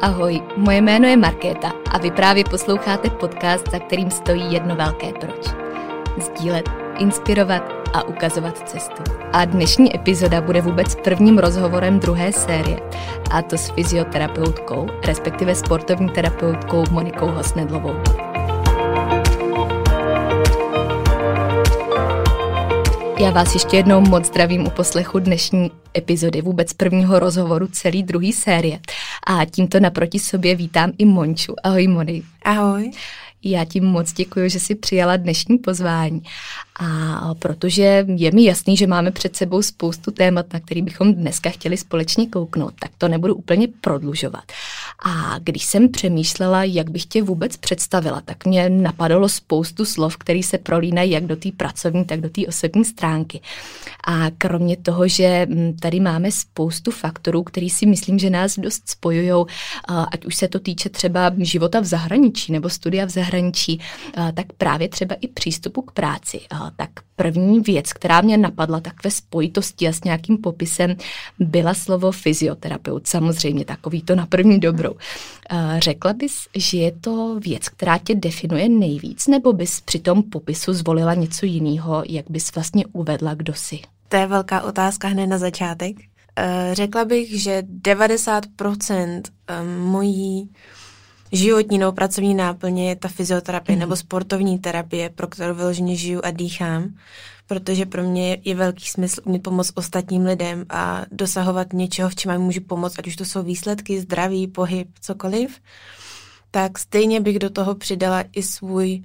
Ahoj, moje jméno je Markéta a vy právě posloucháte podcast, za kterým stojí jedno velké proč. Sdílet, inspirovat a ukazovat cestu. A dnešní epizoda bude vůbec prvním rozhovorem druhé série, a to s fyzioterapeutkou, respektive sportovní terapeutkou Monikou Hosnedlovou. Já vás ještě jednou moc zdravím u poslechu dnešní epizody, vůbec prvního rozhovoru celý druhý série. A tímto naproti sobě vítám i Monču. Ahoj Moni. Ahoj. Já ti moc děkuji, že jsi přijala dnešní pozvání. A protože je mi jasný, že máme před sebou spoustu témat, na který bychom dneska chtěli společně kouknout, tak to nebudu úplně prodlužovat. A když jsem přemýšlela, jak bych tě vůbec představila, tak mě napadalo spoustu slov, které se prolínají jak do té pracovní, tak do té osobní stránky. A kromě toho, že mm, tady máme spoustu faktorů, který si myslím, že nás dost spojují, ať už se to týče třeba života v zahraničí nebo studia v zahraničí, tak právě třeba i přístupu k práci. Tak první věc, která mě napadla tak ve spojitosti a s nějakým popisem, byla slovo fyzioterapeut. Samozřejmě takový to na první dobrou. Řekla bys, že je to věc, která tě definuje nejvíc, nebo bys při tom popisu zvolila něco jiného, jak bys vlastně uvedla, kdo jsi? To je velká otázka hned na začátek. Eh, řekla bych, že 90% eh, mojí životní nebo pracovní náplně je ta fyzioterapie mm. nebo sportovní terapie, pro kterou vyloženě žiju a dýchám, protože pro mě je velký smysl umět pomoct ostatním lidem a dosahovat něčeho, v čem jim můžu pomoct, ať už to jsou výsledky, zdraví, pohyb, cokoliv, tak stejně bych do toho přidala i svůj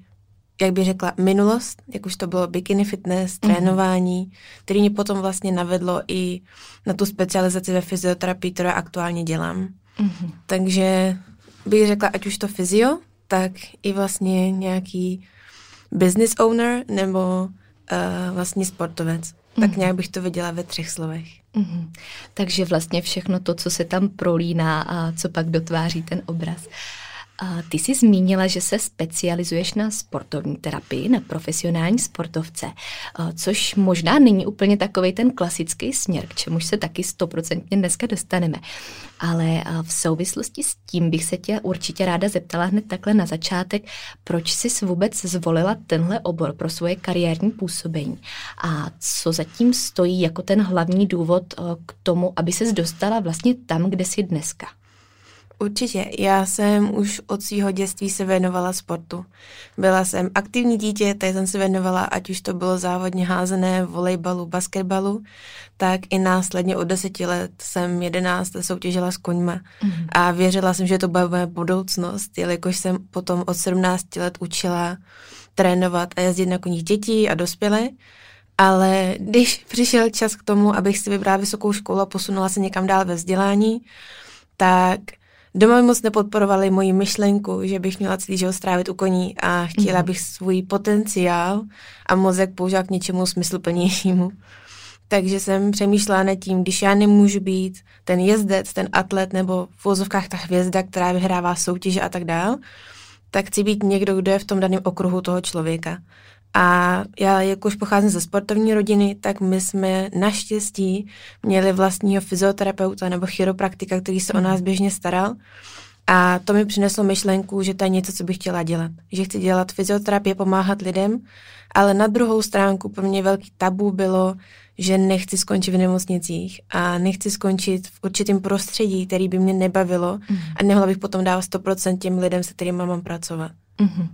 jak bych řekla, minulost, jak už to bylo bikini fitness, mm-hmm. trénování, který mě potom vlastně navedlo i na tu specializaci ve fyzioterapii, kterou aktuálně dělám. Mm-hmm. Takže bych řekla, ať už to fyzio, tak i vlastně nějaký business owner nebo uh, vlastně sportovec. Mm-hmm. Tak mhm. nějak bych to viděla ve třech slovech. Mm-hmm. Takže vlastně všechno to, co se tam prolíná a co pak dotváří ten obraz. Uh, a ty jsi zmínila, že se specializuješ na sportovní terapii, na profesionální sportovce, což možná není úplně takový ten klasický směr, k čemuž se taky stoprocentně dneska dostaneme. Ale v souvislosti s tím bych se tě určitě ráda zeptala hned takhle na začátek, proč jsi vůbec zvolila tenhle obor pro svoje kariérní působení a co zatím stojí jako ten hlavní důvod k tomu, aby ses dostala vlastně tam, kde jsi dneska. Určitě. Já jsem už od svého dětství se věnovala sportu. Byla jsem aktivní dítě, tady jsem se věnovala, ať už to bylo závodně házené, volejbalu, basketbalu, tak i následně od deseti let jsem jedenáct soutěžila s koňma mm-hmm. a věřila jsem, že to bude moje budoucnost, jelikož jsem potom od 17 let učila trénovat a jezdit na koních dětí a dospělé. Ale když přišel čas k tomu, abych si vybrala vysokou školu a posunula se někam dál ve vzdělání, tak Doma moc nepodporovali moji myšlenku, že bych měla celý život strávit u koní a chtěla mm-hmm. bych svůj potenciál a mozek používat k něčemu smysluplnějšímu. Takže jsem přemýšlela nad tím, když já nemůžu být ten jezdec, ten atlet nebo v vozovkách ta hvězda, která vyhrává soutěže a tak dál, tak chci být někdo, kdo je v tom daném okruhu toho člověka. A já, jakož pocházím ze sportovní rodiny, tak my jsme naštěstí měli vlastního fyzioterapeuta nebo chiropraktika, který se o nás mhm. běžně staral. A to mi přineslo myšlenku, že to je něco, co bych chtěla dělat. Že chci dělat fyzioterapie, pomáhat lidem, ale na druhou stránku pro mě velký tabu bylo, že nechci skončit v nemocnicích a nechci skončit v určitém prostředí, který by mě nebavilo mm. a nemohla bych potom dávat 100% těm lidem, se kterými mám pracovat. Mm-hmm.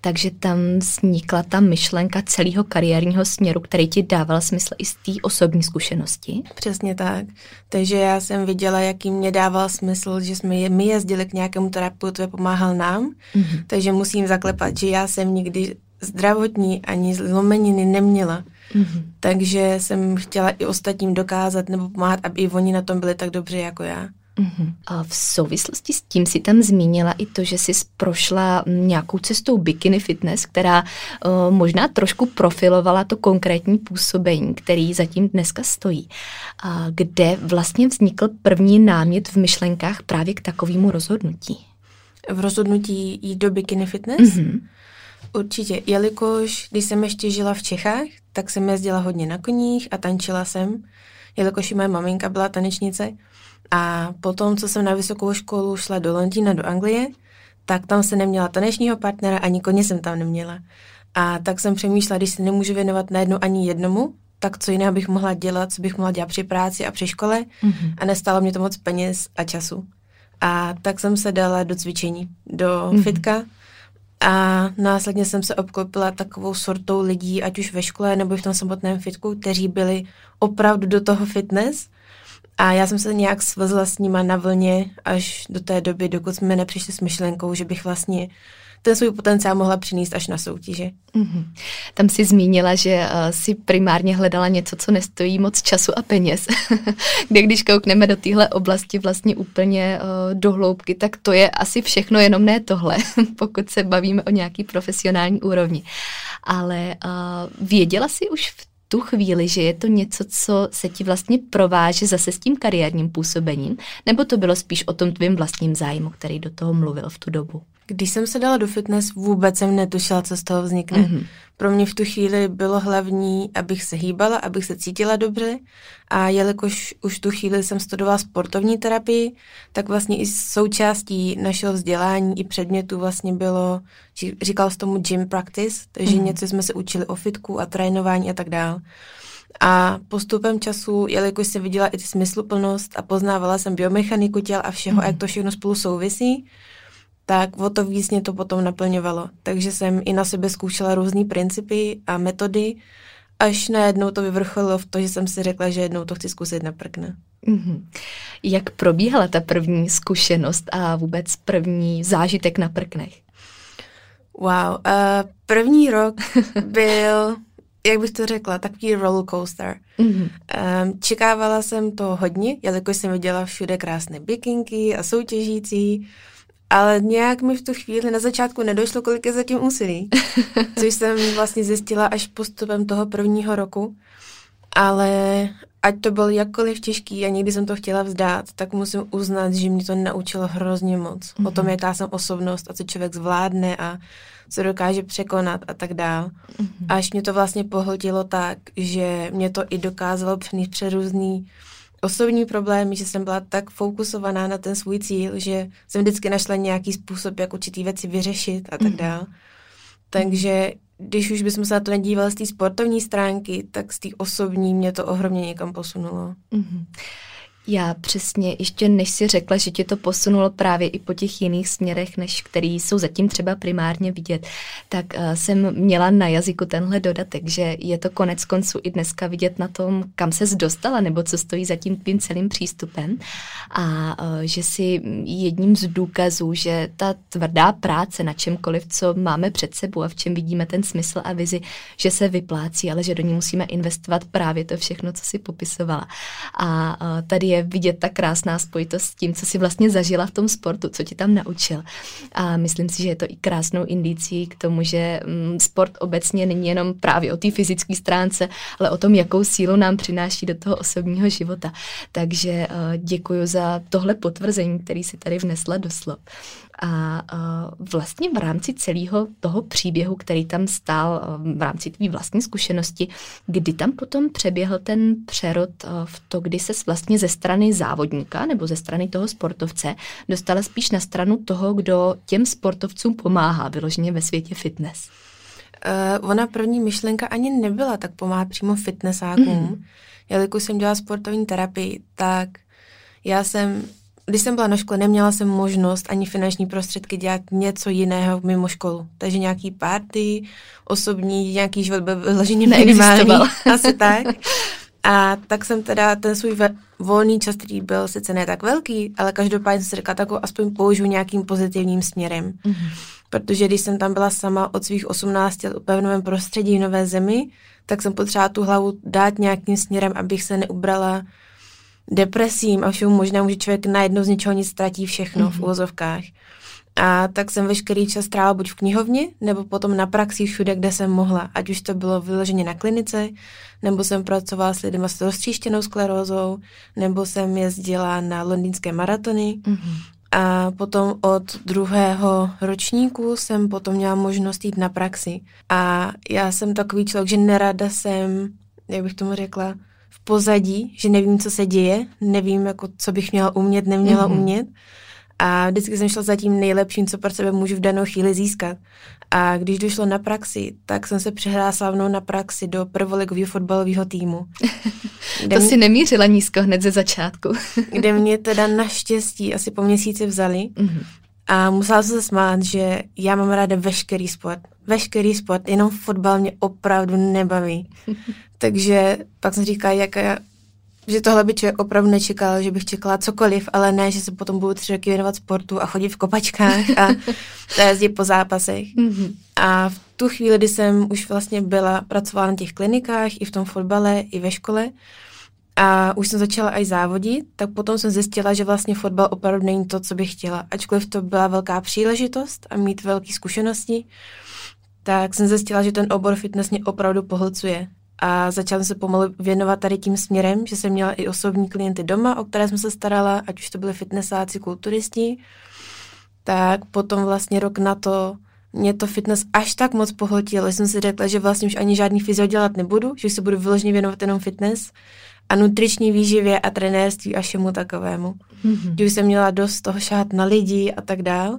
Takže tam vznikla ta myšlenka celého kariérního směru, který ti dával smysl i z té osobní zkušenosti? Přesně tak. Takže já jsem viděla, jaký mě dával smysl, že jsme my jezdili k nějakému terapeutu, pomáhal nám, mm-hmm. takže musím zaklepat, že já jsem nikdy zdravotní ani zlomeniny neměla. Mm-hmm. Takže jsem chtěla i ostatním dokázat nebo pomáhat, aby i oni na tom byli tak dobře jako já. Uh-huh. A v souvislosti s tím si tam zmínila i to, že jsi prošla nějakou cestou bikini fitness, která uh, možná trošku profilovala to konkrétní působení, který zatím dneska stojí. A kde vlastně vznikl první námět v myšlenkách právě k takovému rozhodnutí? V rozhodnutí jít do bikini fitness? Uh-huh. Určitě, jelikož když jsem ještě žila v Čechách, tak jsem jezdila hodně na koních a tančila jsem, jelikož i moje maminka byla tanečnice. A potom, co jsem na vysokou školu šla do Londýna, do Anglie, tak tam se neměla tanečního partnera, ani koně jsem tam neměla. A tak jsem přemýšlela, když se nemůžu věnovat najednou ani jednomu, tak co jiného bych mohla dělat, co bych mohla dělat při práci a při škole mm-hmm. a nestálo mě to moc peněz a času. A tak jsem se dala do cvičení, do mm-hmm. fitka a následně jsem se obklopila takovou sortou lidí, ať už ve škole nebo v tom samotném fitku, kteří byli opravdu do toho fitness. A já jsem se nějak svezla s nima na vlně až do té doby, dokud jsme nepřišli s myšlenkou, že bych vlastně ten svůj potenciál mohla přinést až na soutěže. Mm-hmm. Tam si zmínila, že uh, si primárně hledala něco, co nestojí moc času a peněz. Kde když koukneme do téhle oblasti vlastně úplně uh, do hloubky, tak to je asi všechno, jenom ne tohle, pokud se bavíme o nějaký profesionální úrovni. Ale uh, věděla si už v tu chvíli, že je to něco, co se ti vlastně prováže zase s tím kariérním působením, nebo to bylo spíš o tom tvým vlastním zájmu, který do toho mluvil v tu dobu? Když jsem se dala do fitness, vůbec jsem netušila, co z toho vznikne. Mm-hmm. Pro mě v tu chvíli bylo hlavní, abych se hýbala, abych se cítila dobře a jelikož už v tu chvíli jsem studovala sportovní terapii, tak vlastně i součástí našeho vzdělání i předmětu vlastně bylo, říkal s tomu gym practice, takže mm-hmm. něco jsme se učili o fitku a trénování a tak dále. A postupem času, jelikož jsem viděla i smysluplnost a poznávala jsem biomechaniku těl a všeho, mm. jak to všechno spolu souvisí, tak o to víc mě to potom naplňovalo. Takže jsem i na sebe zkoušela různé principy a metody, až najednou to vyvrcholilo v to, že jsem si řekla, že jednou to chci zkusit na prkne. Mm-hmm. Jak probíhala ta první zkušenost a vůbec první zážitek na prknech? Wow, uh, první rok byl, jak bych to řekla, takový roller coaster. Mm-hmm. Um, čekávala jsem to hodně, jelikož jsem viděla všude krásné bikinky a soutěžící, ale nějak mi v tu chvíli na začátku nedošlo, kolik je zatím úsilí, což jsem vlastně zjistila až postupem toho prvního roku. Ale ať to byl jakkoliv těžký a někdy jsem to chtěla vzdát, tak musím uznat, že mě to naučilo hrozně moc. Mm-hmm. O tom, mhm. jaká jsem osobnost a co člověk zvládne a co dokáže překonat a tak dál. Mm-hmm. Až mě to vlastně pohltilo tak, že mě to i dokázalo přenést před různý osobní problémy, že jsem byla tak fokusovaná na ten svůj cíl, že jsem vždycky našla nějaký způsob, jak určitý věci vyřešit a tak mhm. dále. Takže když už bychom se na to nedívali z té sportovní stránky, tak z té osobní mě to ohromně někam posunulo. Mm-hmm. Já přesně, ještě než si řekla, že tě to posunulo právě i po těch jiných směrech, než který jsou zatím třeba primárně vidět, tak uh, jsem měla na jazyku tenhle dodatek, že je to konec konců i dneska vidět na tom, kam se dostala, nebo co stojí za tím tvým celým přístupem. A uh, že si jedním z důkazů, že ta tvrdá práce na čemkoliv, co máme před sebou a v čem vidíme ten smysl a vizi, že se vyplácí, ale že do ní musíme investovat právě to všechno, co si popisovala. A uh, tady je vidět ta krásná spojitost s tím, co si vlastně zažila v tom sportu, co ti tam naučil. A myslím si, že je to i krásnou indicí k tomu, že mm, sport obecně není jenom právě o té fyzické stránce, ale o tom, jakou sílu nám přináší do toho osobního života. Takže eh, děkuji za tohle potvrzení, který si tady vnesla do slov. A uh, vlastně v rámci celého toho příběhu, který tam stál uh, v rámci tvý vlastní zkušenosti, kdy tam potom přeběhl ten přerod uh, v to, kdy se vlastně ze strany závodníka nebo ze strany toho sportovce dostala spíš na stranu toho, kdo těm sportovcům pomáhá vyloženě ve světě fitness? Uh, ona první myšlenka ani nebyla tak pomáhat přímo fitnessákům. Mm-hmm. Jelikož jsem dělala sportovní terapii, tak já jsem když jsem byla na škole, neměla jsem možnost ani finanční prostředky dělat něco jiného mimo školu. Takže nějaký party, osobní, nějaký život byl vyloženě minimální. Asi tak. A tak jsem teda ten svůj volný čas, který byl sice ne tak velký, ale každopádně jsem si řekla, tak aspoň použiju nějakým pozitivním směrem. Mm-hmm. Protože když jsem tam byla sama od svých 18 let v pevnovém prostředí v nové zemi, tak jsem potřebovala tu hlavu dát nějakým směrem, abych se neubrala depresím a všemu možná může člověk najednou z ničeho nic ztratí všechno mm-hmm. v úvozovkách. A tak jsem veškerý čas trávila buď v knihovně, nebo potom na praxi všude, kde jsem mohla. Ať už to bylo vyloženě na klinice, nebo jsem pracovala s lidmi s roztříštěnou sklerózou, nebo jsem jezdila na londýnské maratony. Mm-hmm. A potom od druhého ročníku jsem potom měla možnost jít na praxi. A já jsem takový člověk, že nerada jsem, jak bych tomu řekla, v pozadí, že nevím, co se děje, nevím, jako, co bych měla umět, neměla mm-hmm. umět. A vždycky jsem šla za tím nejlepším, co pro sebe můžu v danou chvíli získat. A když došlo na praxi, tak jsem se přihlásila mnou na praxi do prvoligového fotbalového týmu. to si nemířila nízko hned ze začátku. kde mě teda naštěstí asi po měsíci vzali. Mm-hmm. A musela jsem se smát, že já mám ráda veškerý sport. Veškerý sport, jenom fotbal mě opravdu nebaví. Takže pak jsem říkala, jaká že tohle by člověk opravdu nečekal, že bych čekala cokoliv, ale ne, že se potom budu tři roky věnovat sportu a chodit v kopačkách a jezdit po zápasech. Mm-hmm. A v tu chvíli, kdy jsem už vlastně byla, pracovala na těch klinikách, i v tom fotbale, i ve škole, a už jsem začala i závodit, tak potom jsem zjistila, že vlastně fotbal opravdu není to, co bych chtěla. Ačkoliv to byla velká příležitost a mít velké zkušenosti, tak jsem zjistila, že ten obor fitness mě opravdu pohlcuje. A začala jsem se pomalu věnovat tady tím směrem, že jsem měla i osobní klienty doma, o které jsem se starala, ať už to byly fitnessáci, kulturisti, tak potom vlastně rok na to mě to fitness až tak moc pohltilo, že jsem si řekla, že vlastně už ani žádný fyzio dělat nebudu, že se budu vyloženě věnovat jenom fitness a nutriční výživě a trenérství a všemu takovému. Mm-hmm. Už jsem měla dost toho šát na lidi a tak dál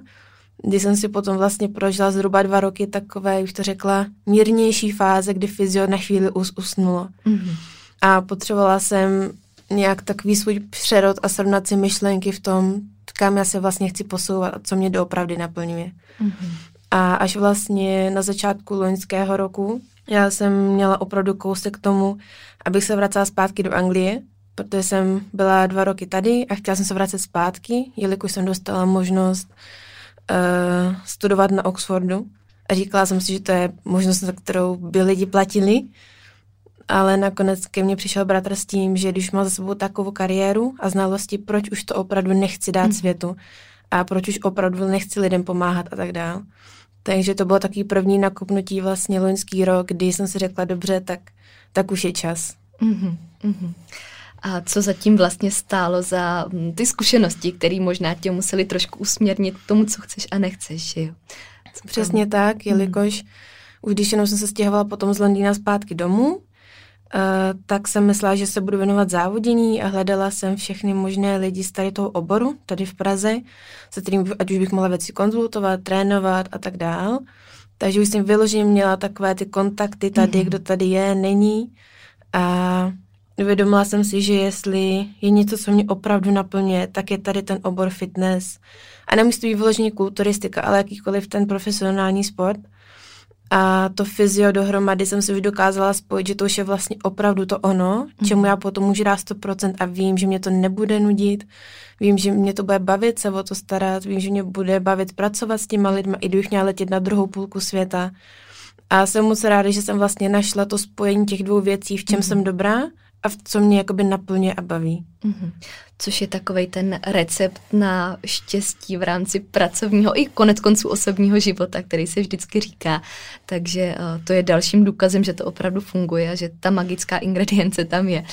kdy jsem si potom vlastně prožila zhruba dva roky takové, už to řekla, mírnější fáze, kdy fyzio na chvíli us, usnulo. Mm-hmm. A potřebovala jsem nějak takový svůj přerod a srovnat si myšlenky v tom, kam já se vlastně chci posouvat a co mě doopravdy naplňuje. Mm-hmm. A až vlastně na začátku loňského roku já jsem měla opravdu kousek k tomu, abych se vracela zpátky do Anglie, protože jsem byla dva roky tady a chtěla jsem se vracet zpátky, jelikož jsem dostala možnost uh, studovat na Oxfordu a říkala jsem si, že to je možnost, za kterou by lidi platili, ale nakonec ke mně přišel bratr s tím, že když má za sebou takovou kariéru a znalosti, proč už to opravdu nechci dát hmm. světu a proč už opravdu nechci lidem pomáhat a tak dál. Takže to bylo takový první nakupnutí vlastně loňský rok, kdy jsem si řekla, dobře, tak, tak už je čas. Mm-hmm, mm-hmm a co zatím vlastně stálo za hm, ty zkušenosti, které možná tě museli trošku usměrnit k tomu, co chceš a nechceš, jo? Co Přesně tam? tak, jelikož hmm. už když jenom jsem se stěhovala potom z Londýna zpátky domů, uh, tak jsem myslela, že se budu věnovat závodění a hledala jsem všechny možné lidi z tady toho oboru, tady v Praze, se kterým ať už bych mohla věci konzultovat, trénovat a tak dál. Takže už jsem vyloženě měla takové ty kontakty tady, mm. kdo tady je, není. A Uvědomila jsem si, že jestli je něco, co mě opravdu naplňuje, tak je tady ten obor fitness. A nemusí to být vyloženě kulturistika, ale jakýkoliv ten profesionální sport. A to fyzio dohromady jsem si už dokázala spojit, že to už je vlastně opravdu to ono, čemu já potom můžu dát 100% a vím, že mě to nebude nudit, vím, že mě to bude bavit se o to starat, vím, že mě bude bavit pracovat s těma lidmi, i kdybych měla letět na druhou půlku světa. A jsem moc ráda, že jsem vlastně našla to spojení těch dvou věcí, v čem mm. jsem dobrá a v co mě jakoby naplňuje a baví. Mm-hmm což je takový ten recept na štěstí v rámci pracovního i konec konců osobního života, který se vždycky říká. Takže eh, to je dalším důkazem, že to opravdu funguje a že ta magická ingredience tam je.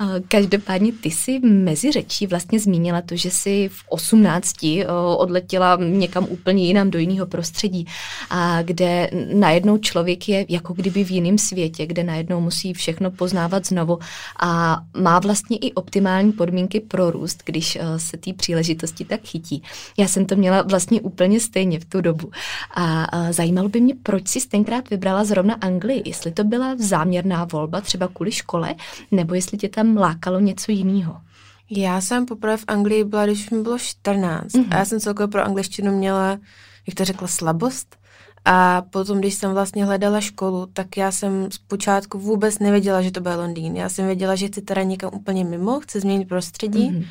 Eh, každopádně ty si mezi řečí vlastně zmínila to, že jsi v 18 eh, odletěla někam úplně jinam do jiného prostředí, a kde najednou člověk je jako kdyby v jiném světě, kde najednou musí všechno poznávat znovu a má vlastně i optimální podmínky pro prorůst, když uh, se té příležitosti tak chytí. Já jsem to měla vlastně úplně stejně v tu dobu. A uh, zajímalo by mě, proč si tenkrát vybrala zrovna Anglii. Jestli to byla záměrná volba, třeba kvůli škole, nebo jestli tě tam lákalo něco jiného. Já jsem poprvé v Anglii byla, když mi bylo 14. Mm-hmm. A já jsem celkově pro angličtinu měla, jak to řekla, slabost. A potom, když jsem vlastně hledala školu, tak já jsem zpočátku vůbec nevěděla, že to bude Londýn. Já jsem věděla, že chci teda někam úplně mimo, chci změnit prostředí. Mm-hmm.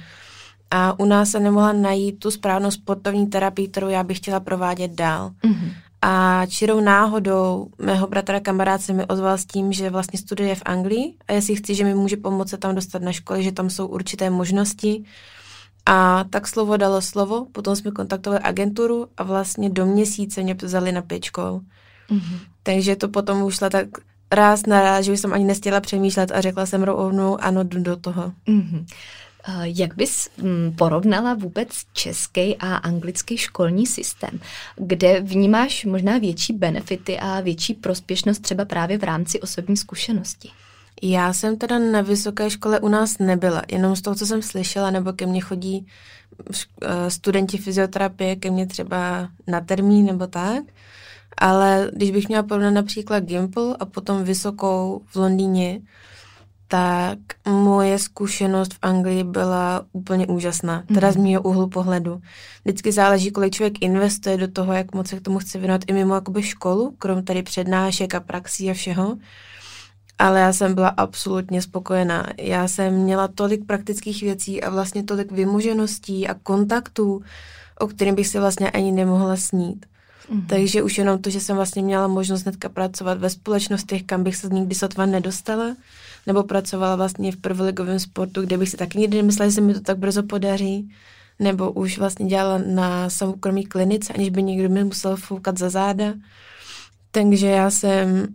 A u nás se nemohla najít tu správnou sportovní terapii, kterou já bych chtěla provádět dál. Mm-hmm. A čirou náhodou mého bratra kamarád se mi ozval s tím, že vlastně studuje v Anglii a jestli chci, že mi může pomoct se tam dostat na školy, že tam jsou určité možnosti. A tak slovo dalo slovo, potom jsme kontaktovali agenturu a vlastně do měsíce mě vzali na pět škol. Mm-hmm. Takže to potom už šla tak ráz na ráz, že už jsem ani nestěla přemýšlet a řekla jsem rovnou ano, jdu do toho. Mm-hmm. Jak bys mm, porovnala vůbec český a anglický školní systém, kde vnímáš možná větší benefity a větší prospěšnost třeba právě v rámci osobní zkušenosti? Já jsem teda na vysoké škole u nás nebyla, jenom z toho, co jsem slyšela, nebo ke mně chodí eh, studenti fyzioterapie, ke mně třeba na termín nebo tak, ale když bych měla porovnat například Gimple a potom vysokou v Londýně, tak moje zkušenost v Anglii byla úplně úžasná, teda z mhm. mého úhlu pohledu. Vždycky záleží, kolik člověk investuje do toho, jak moc se k tomu chce věnovat i mimo jakoby školu, krom tady přednášek a praxí a všeho. Ale já jsem byla absolutně spokojená. Já jsem měla tolik praktických věcí a vlastně tolik vymožeností a kontaktů, o kterým bych si vlastně ani nemohla snít. Mm-hmm. Takže už jenom to, že jsem vlastně měla možnost hnedka pracovat ve společnostech, kam bych se nikdy sotva nedostala, nebo pracovala vlastně v prvoligovém sportu, kde bych si taky nikdy nemyslela, že se mi to tak brzo podaří, nebo už vlastně dělala na soukromý klinice, aniž by někdo mi musel foukat za záda. Takže já jsem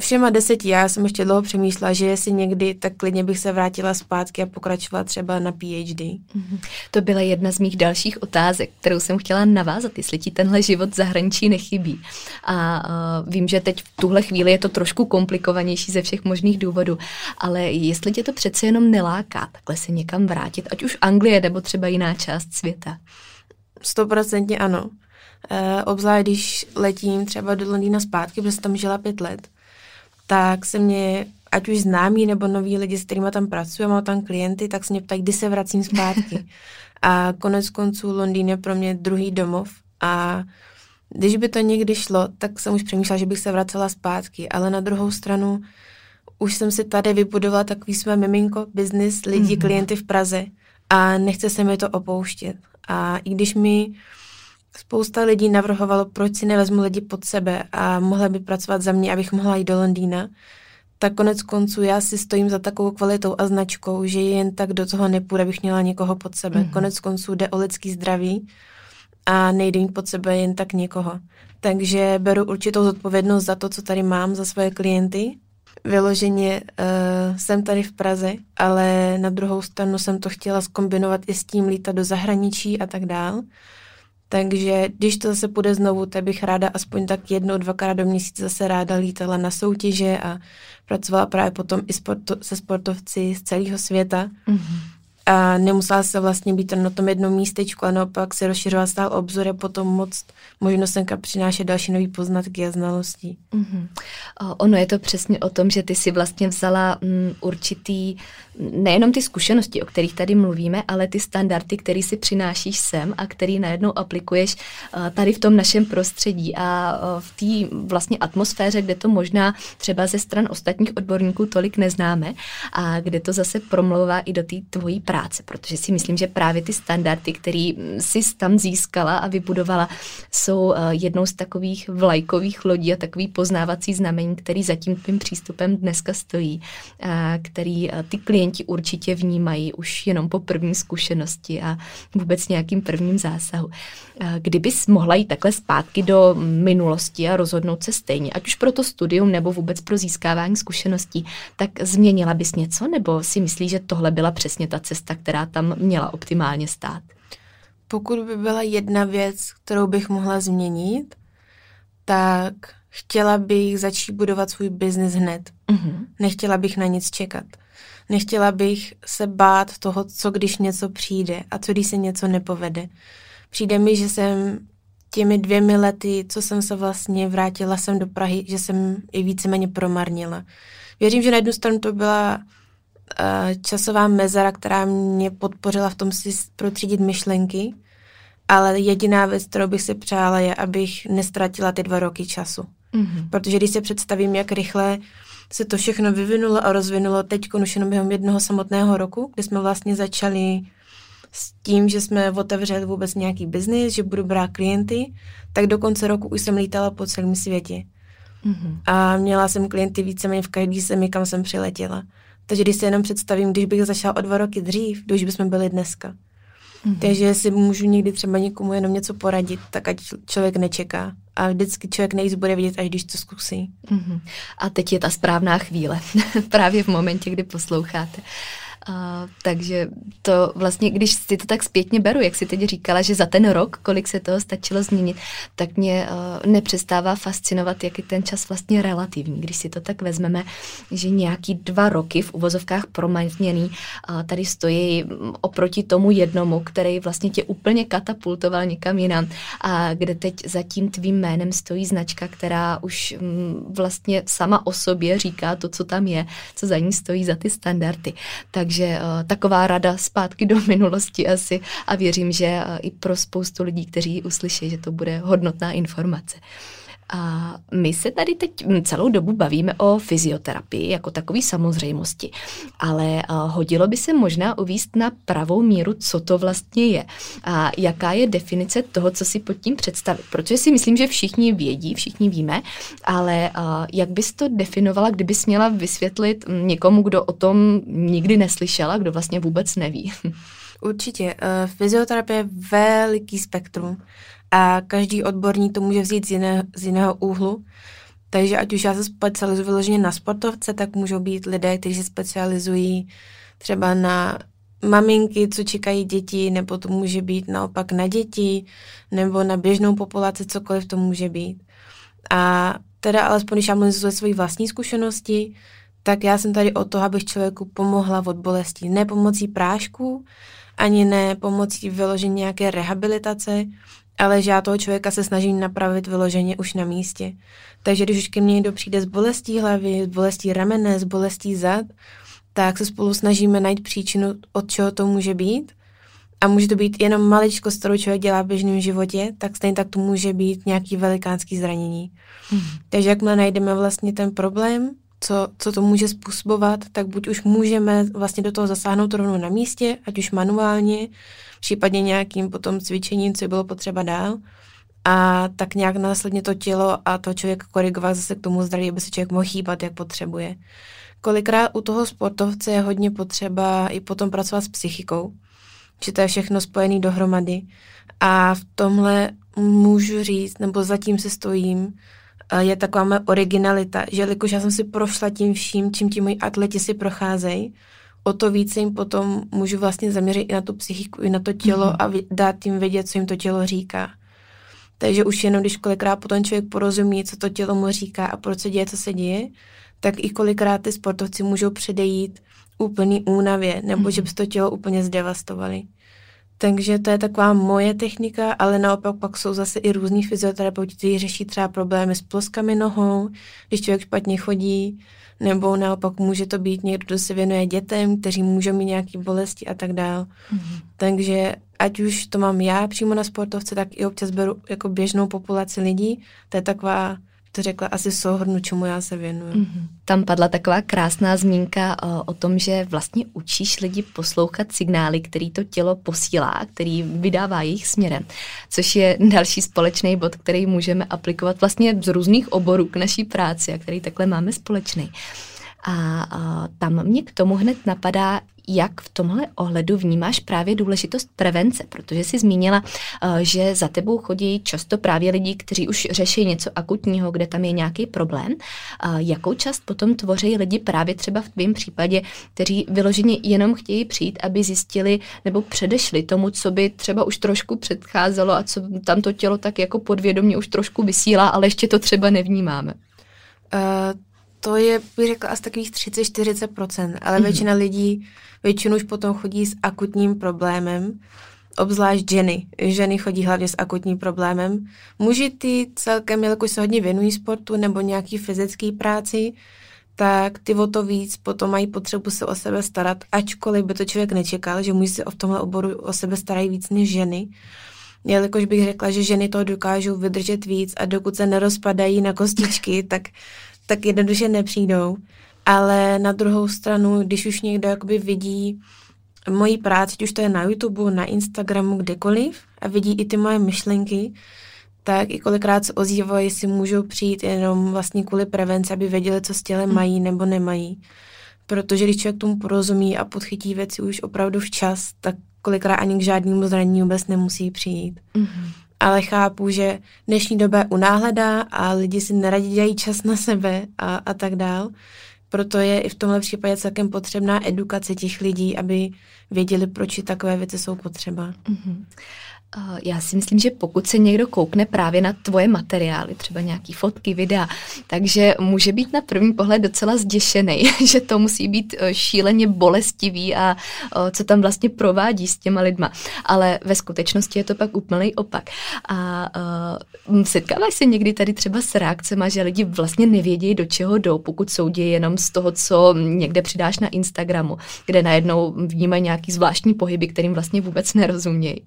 všema deseti já jsem ještě dlouho přemýšlela, že jestli někdy, tak klidně bych se vrátila zpátky a pokračovala třeba na PhD. Mm-hmm. To byla jedna z mých dalších otázek, kterou jsem chtěla navázat, jestli ti tenhle život zahraničí nechybí. A uh, vím, že teď v tuhle chvíli je to trošku komplikovanější ze všech možných důvodů, ale jestli tě to přece jenom neláká, takhle se někam vrátit, ať už Anglie nebo třeba jiná část světa. Stoprocentně ano. Uh, obzvlášť když letím třeba do Londýna zpátky, protože jsem tam žila pět let, tak se mě, ať už známí nebo noví lidi, s kterými tam pracuji, mám tam klienty, tak se mě ptají, kdy se vracím zpátky. A konec konců Londýn je pro mě druhý domov a když by to někdy šlo, tak jsem už přemýšlela, že bych se vracela zpátky, ale na druhou stranu už jsem si tady vybudovala takový své miminko, business, lidi, mm-hmm. klienty v Praze a nechce se mi to opouštět. A i když mi Spousta lidí navrhovalo, proč si nevezmu lidi pod sebe a mohla by pracovat za mě, abych mohla jít do Londýna. Tak konec konců já si stojím za takovou kvalitou a značkou, že jen tak do toho nepůjde, abych měla někoho pod sebe. Mm-hmm. Konec konců jde o lidský zdraví a nejde mít pod sebe jen tak někoho. Takže beru určitou zodpovědnost za to, co tady mám, za svoje klienty. Vyloženě uh, jsem tady v Praze, ale na druhou stranu jsem to chtěla skombinovat i s tím lítat do zahraničí a tak dál. Takže když to zase půjde znovu, tak bych ráda aspoň tak jednou, dvakrát do měsíce zase ráda lítala na soutěže a pracovala právě potom i sporto, se sportovci z celého světa. Mm-hmm. A nemusela se vlastně být na tom jednom místečku, a naopak se rozšiřovat stál obzor a potom moc možnost přinášet další nový poznatky a znalosti. Mm-hmm. Ono je to přesně o tom, že ty si vlastně vzala mm, určitý nejenom ty zkušenosti, o kterých tady mluvíme, ale ty standardy, které si přinášíš sem a který najednou aplikuješ eh, tady v tom našem prostředí a eh, v té vlastně atmosféře, kde to možná třeba ze stran ostatních odborníků tolik neznáme a kde to zase promlouvá i do té tvojí práce, protože si myslím, že právě ty standardy, které si tam získala a vybudovala, jsou eh, jednou z takových vlajkových lodí a takový poznávací znamení, který za tím tvým přístupem dneska stojí, který ty klienti klienti určitě vnímají už jenom po první zkušenosti a vůbec nějakým prvním zásahu. Kdybys mohla jít takhle zpátky do minulosti a rozhodnout se stejně, ať už pro to studium nebo vůbec pro získávání zkušeností, tak změnila bys něco nebo si myslíš, že tohle byla přesně ta cesta, která tam měla optimálně stát? Pokud by byla jedna věc, kterou bych mohla změnit, tak chtěla bych začít budovat svůj biznis hned. Mm-hmm. Nechtěla bych na nic čekat. Nechtěla bych se bát toho, co když něco přijde a co když se něco nepovede. Přijde mi, že jsem těmi dvěmi lety, co jsem se vlastně vrátila sem do Prahy, že jsem i víceméně promarnila. Věřím, že na jednu stranu to byla časová mezera, která mě podpořila v tom si protřídit myšlenky, ale jediná věc, kterou bych si přála, je, abych nestratila ty dva roky času. Mm-hmm. Protože když si představím, jak rychle se to všechno vyvinulo a rozvinulo teď už jenom během jednoho samotného roku, kdy jsme vlastně začali s tím, že jsme otevřeli vůbec nějaký biznis, že budu brát klienty, tak do konce roku už jsem lítala po celém světě. Mm-hmm. A měla jsem klienty víceméně v každý zemi, kam jsem přiletěla. Takže když se jenom představím, když bych začala o dva roky dřív, už bychom byli dneska. Mm-hmm. Takže si můžu někdy třeba někomu jenom něco poradit, tak ať člověk nečeká. A vždycky člověk nejvíc bude vidět, až když to zkusí. Mm-hmm. A teď je ta správná chvíle, právě v momentě, kdy posloucháte. A, takže to vlastně, když si to tak zpětně beru, jak si teď říkala, že za ten rok, kolik se toho stačilo změnit, tak mě uh, nepřestává fascinovat, jak je ten čas vlastně relativní. Když si to tak vezmeme, že nějaký dva roky v uvozovkách proměněný uh, tady stojí oproti tomu jednomu, který vlastně tě úplně katapultoval někam jinam a kde teď za tím tvým jménem stojí značka, která už um, vlastně sama o sobě říká to, co tam je, co za ní stojí za ty standardy. Takže takže uh, taková rada zpátky do minulosti asi a věřím, že uh, i pro spoustu lidí, kteří uslyší, že to bude hodnotná informace. A my se tady teď celou dobu bavíme o fyzioterapii jako takový samozřejmosti, ale hodilo by se možná uvíst na pravou míru, co to vlastně je a jaká je definice toho, co si pod tím představit. Protože si myslím, že všichni vědí, všichni víme, ale jak bys to definovala, kdybys měla vysvětlit někomu, kdo o tom nikdy neslyšela, kdo vlastně vůbec neví? Určitě. Uh, fyzioterapie je veliký spektrum a každý odborník to může vzít z, jiné, z jiného úhlu. Takže ať už já se specializuji vyloženě na sportovce, tak můžou být lidé, kteří se specializují třeba na maminky, co čekají děti, nebo to může být naopak na děti, nebo na běžnou populaci, cokoliv to může být. A teda alespoň, když já mluvím ze své vlastní zkušenosti, tak já jsem tady o to, abych člověku pomohla od bolesti. Ne pomocí prášku, ani ne pomocí vyložení nějaké rehabilitace, ale že já toho člověka se snažím napravit vyloženě už na místě. Takže když už ke mně někdo přijde s bolestí hlavy, s bolestí ramene, s bolestí zad, tak se spolu snažíme najít příčinu, od čeho to může být. A může to být jenom maličko, kterou člověk dělá v běžném životě, tak stejně tak to může být nějaký velikánský zranění. Hmm. Takže jakmile najdeme vlastně ten problém, co, co to může způsobovat, tak buď už můžeme vlastně do toho zasáhnout rovnou na místě, ať už manuálně, případně nějakým potom cvičením, co bylo potřeba dál, a tak nějak následně to tělo a to člověk korigovat zase k tomu zdraví, aby se člověk mohl hýbat, jak potřebuje. Kolikrát u toho sportovce je hodně potřeba i potom pracovat s psychikou, že to je všechno spojené dohromady. A v tomhle můžu říct, nebo zatím se stojím, je taková moje originalita, že jelikož já jsem si prošla tím vším, čím ti moji atleti si procházejí, o to více jim potom můžu vlastně zaměřit i na tu psychiku, i na to tělo mm. a dát jim vědět, co jim to tělo říká. Takže už jenom, když kolikrát potom člověk porozumí, co to tělo mu říká a proč se děje, co se děje, tak i kolikrát ty sportovci můžou předejít úplný únavě, nebo mm. že by to tělo úplně zdevastovali. Takže to je taková moje technika, ale naopak pak jsou zase i různí fyzioterapeuti, kteří řeší třeba problémy s ploskami nohou, když člověk špatně chodí, nebo naopak může to být někdo, kdo se věnuje dětem, kteří můžou mít nějaké bolesti a tak dále. Mm-hmm. Takže ať už to mám já přímo na sportovce, tak i občas beru jako běžnou populaci lidí. To je taková to řekla asi souhrnu, čemu já se věnuju. Mm-hmm. Tam padla taková krásná zmínka o, o tom, že vlastně učíš lidi poslouchat signály, který to tělo posílá, který vydává jejich směrem, což je další společný bod, který můžeme aplikovat vlastně z různých oborů k naší práci a který takhle máme společný. A, a tam mě k tomu hned napadá, jak v tomhle ohledu vnímáš právě důležitost prevence, protože jsi zmínila, eh, že za tebou chodí často právě lidi, kteří už řeší něco akutního, kde tam je nějaký problém. Jakou část potom tvoří lidi právě třeba v tvém případě, kteří vyloženě jenom chtějí přijít, aby zjistili nebo předešli tomu, co by třeba už trošku předcházelo a co tam to tělo tak jako podvědomě už trošku vysílá, ale ještě to třeba nevnímáme. Uh, to je, bych řekla, asi takových 30-40%, ale mm-hmm. většina lidí většinou už potom chodí s akutním problémem, obzvlášť ženy. Ženy chodí hlavně s akutním problémem. Muži ty celkem, jelikož se hodně věnují sportu nebo nějaký fyzický práci, tak ty o to víc potom mají potřebu se o sebe starat, ačkoliv by to člověk nečekal, že muži se v tomhle oboru o sebe starají víc než ženy. Jelikož bych řekla, že ženy to dokážou vydržet víc a dokud se nerozpadají na kostičky, tak tak jednoduše nepřijdou. Ale na druhou stranu, když už někdo jakoby vidí mojí práci, ať už to je na YouTube, na Instagramu, kdekoliv, a vidí i ty moje myšlenky, tak i kolikrát se ozývají, jestli můžou přijít jenom vlastně kvůli prevenci, aby věděli, co s tělem mají nebo nemají. Protože když člověk tomu porozumí a podchytí věci už opravdu včas, tak kolikrát ani k žádnému zranění vůbec nemusí přijít. Mm-hmm. Ale chápu, že dnešní doba je unáhledá a lidi si neradí dělají čas na sebe a, a tak dál. Proto je i v tomhle případě celkem potřebná edukace těch lidí, aby věděli, proč takové věci jsou potřeba. Mm-hmm. Já si myslím, že pokud se někdo koukne právě na tvoje materiály, třeba nějaký fotky, videa, takže může být na první pohled docela zděšený, že to musí být e, šíleně bolestivý a co tam vlastně provádí s těma lidma. Ale ve skutečnosti je to pak úplný opak. A uh, setkáváš se někdy tady třeba s reakcemi, že lidi vlastně nevědí, do čeho jdou, pokud soudí jenom z toho, co někde přidáš na Instagramu, kde najednou vnímají nějaký zvláštní pohyby, kterým vlastně vůbec nerozumějí.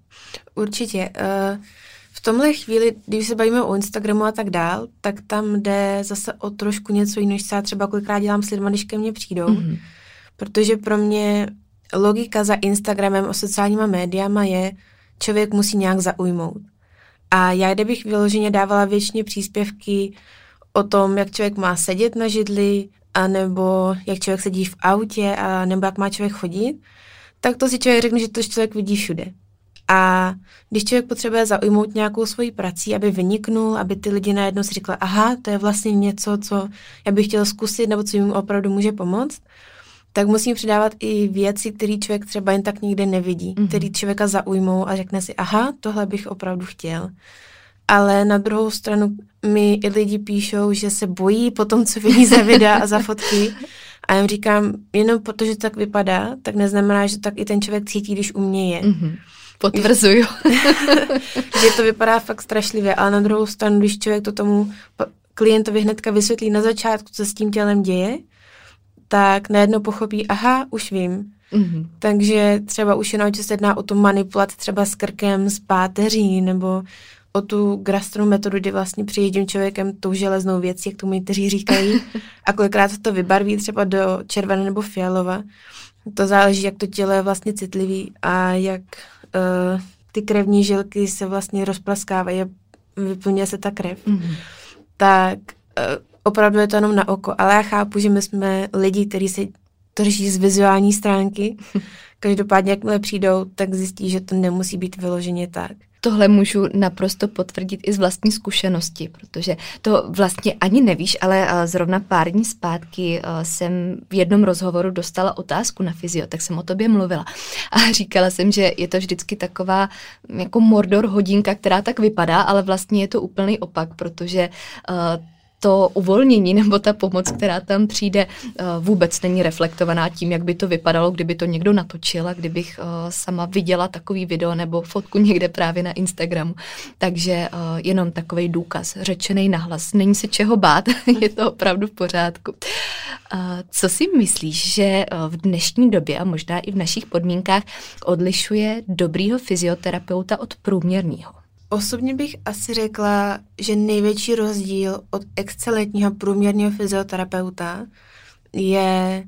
Určitě. Uh, v tomhle chvíli, když se bavíme o Instagramu a tak dál, tak tam jde zase o trošku něco jiného, než já třeba kolikrát dělám s lidmi, když ke mně přijdou. Mm-hmm. Protože pro mě logika za Instagramem a sociálníma médiama je, člověk musí nějak zaujmout. A já, kdybych vyloženě dávala většině příspěvky o tom, jak člověk má sedět na židli, anebo jak člověk sedí v autě, a nebo jak má člověk chodit, tak to si člověk řekne, že to člověk vidí všude. A když člověk potřebuje zaujmout nějakou svoji prací, aby vyniknul, aby ty lidi najednou si řekli, aha, to je vlastně něco, co já bych chtěl zkusit, nebo co jim opravdu může pomoct, tak musím přidávat i věci, které člověk třeba jen tak nikde nevidí, mm-hmm. který člověka zaujmou a řekne si, aha, tohle bych opravdu chtěl. Ale na druhou stranu mi i lidi píšou, že se bojí po tom, co vidí za videa a za fotky. A já jim říkám, jenom protože to tak vypadá, tak neznamená, že tak i ten člověk cítí, když u mě je. Mm-hmm. Potvrzuju. že to vypadá fakt strašlivě, ale na druhou stranu, když člověk to tomu klientovi hnedka vysvětlí na začátku, co s tím tělem děje, tak najednou pochopí, aha, už vím. Mm-hmm. Takže třeba už jenom, že se jedná o tu manipulaci třeba s krkem, s páteří, nebo o tu grastro metodu, kdy vlastně přijedím člověkem tou železnou věcí, jak tomu někteří říkají, a kolikrát to vybarví třeba do červené nebo fialova. To záleží, jak to tělo je vlastně citlivý a jak uh, ty krevní žilky se vlastně rozplaskávají a vyplňuje se ta krev, mm-hmm. tak uh, opravdu je to jenom na oko. Ale já chápu, že my jsme lidi, kteří se drží z vizuální stránky. Každopádně, jakmile přijdou, tak zjistí, že to nemusí být vyloženě tak. Tohle můžu naprosto potvrdit i z vlastní zkušenosti, protože to vlastně ani nevíš, ale eh, zrovna pár dní zpátky eh, jsem v jednom rozhovoru dostala otázku na fyzio, tak jsem o tobě mluvila. A říkala jsem, že je to vždycky taková jako mordor hodinka, která tak vypadá, ale vlastně je to úplný opak, protože uh, to uvolnění nebo ta pomoc, která tam přijde, eh, vůbec není reflektovaná tím, jak by to vypadalo, kdyby to někdo natočil a kdybych eh, sama viděla takový video nebo fotku někde právě na Instagramu. Takže eh, jenom takový důkaz, řečený nahlas. Není se čeho bát, je to opravdu v pořádku. Co si myslíš, že v dnešní době a možná i v našich podmínkách odlišuje dobrýho fyzioterapeuta od průměrného? Osobně bych asi řekla, že největší rozdíl od excelentního průměrného fyzioterapeuta je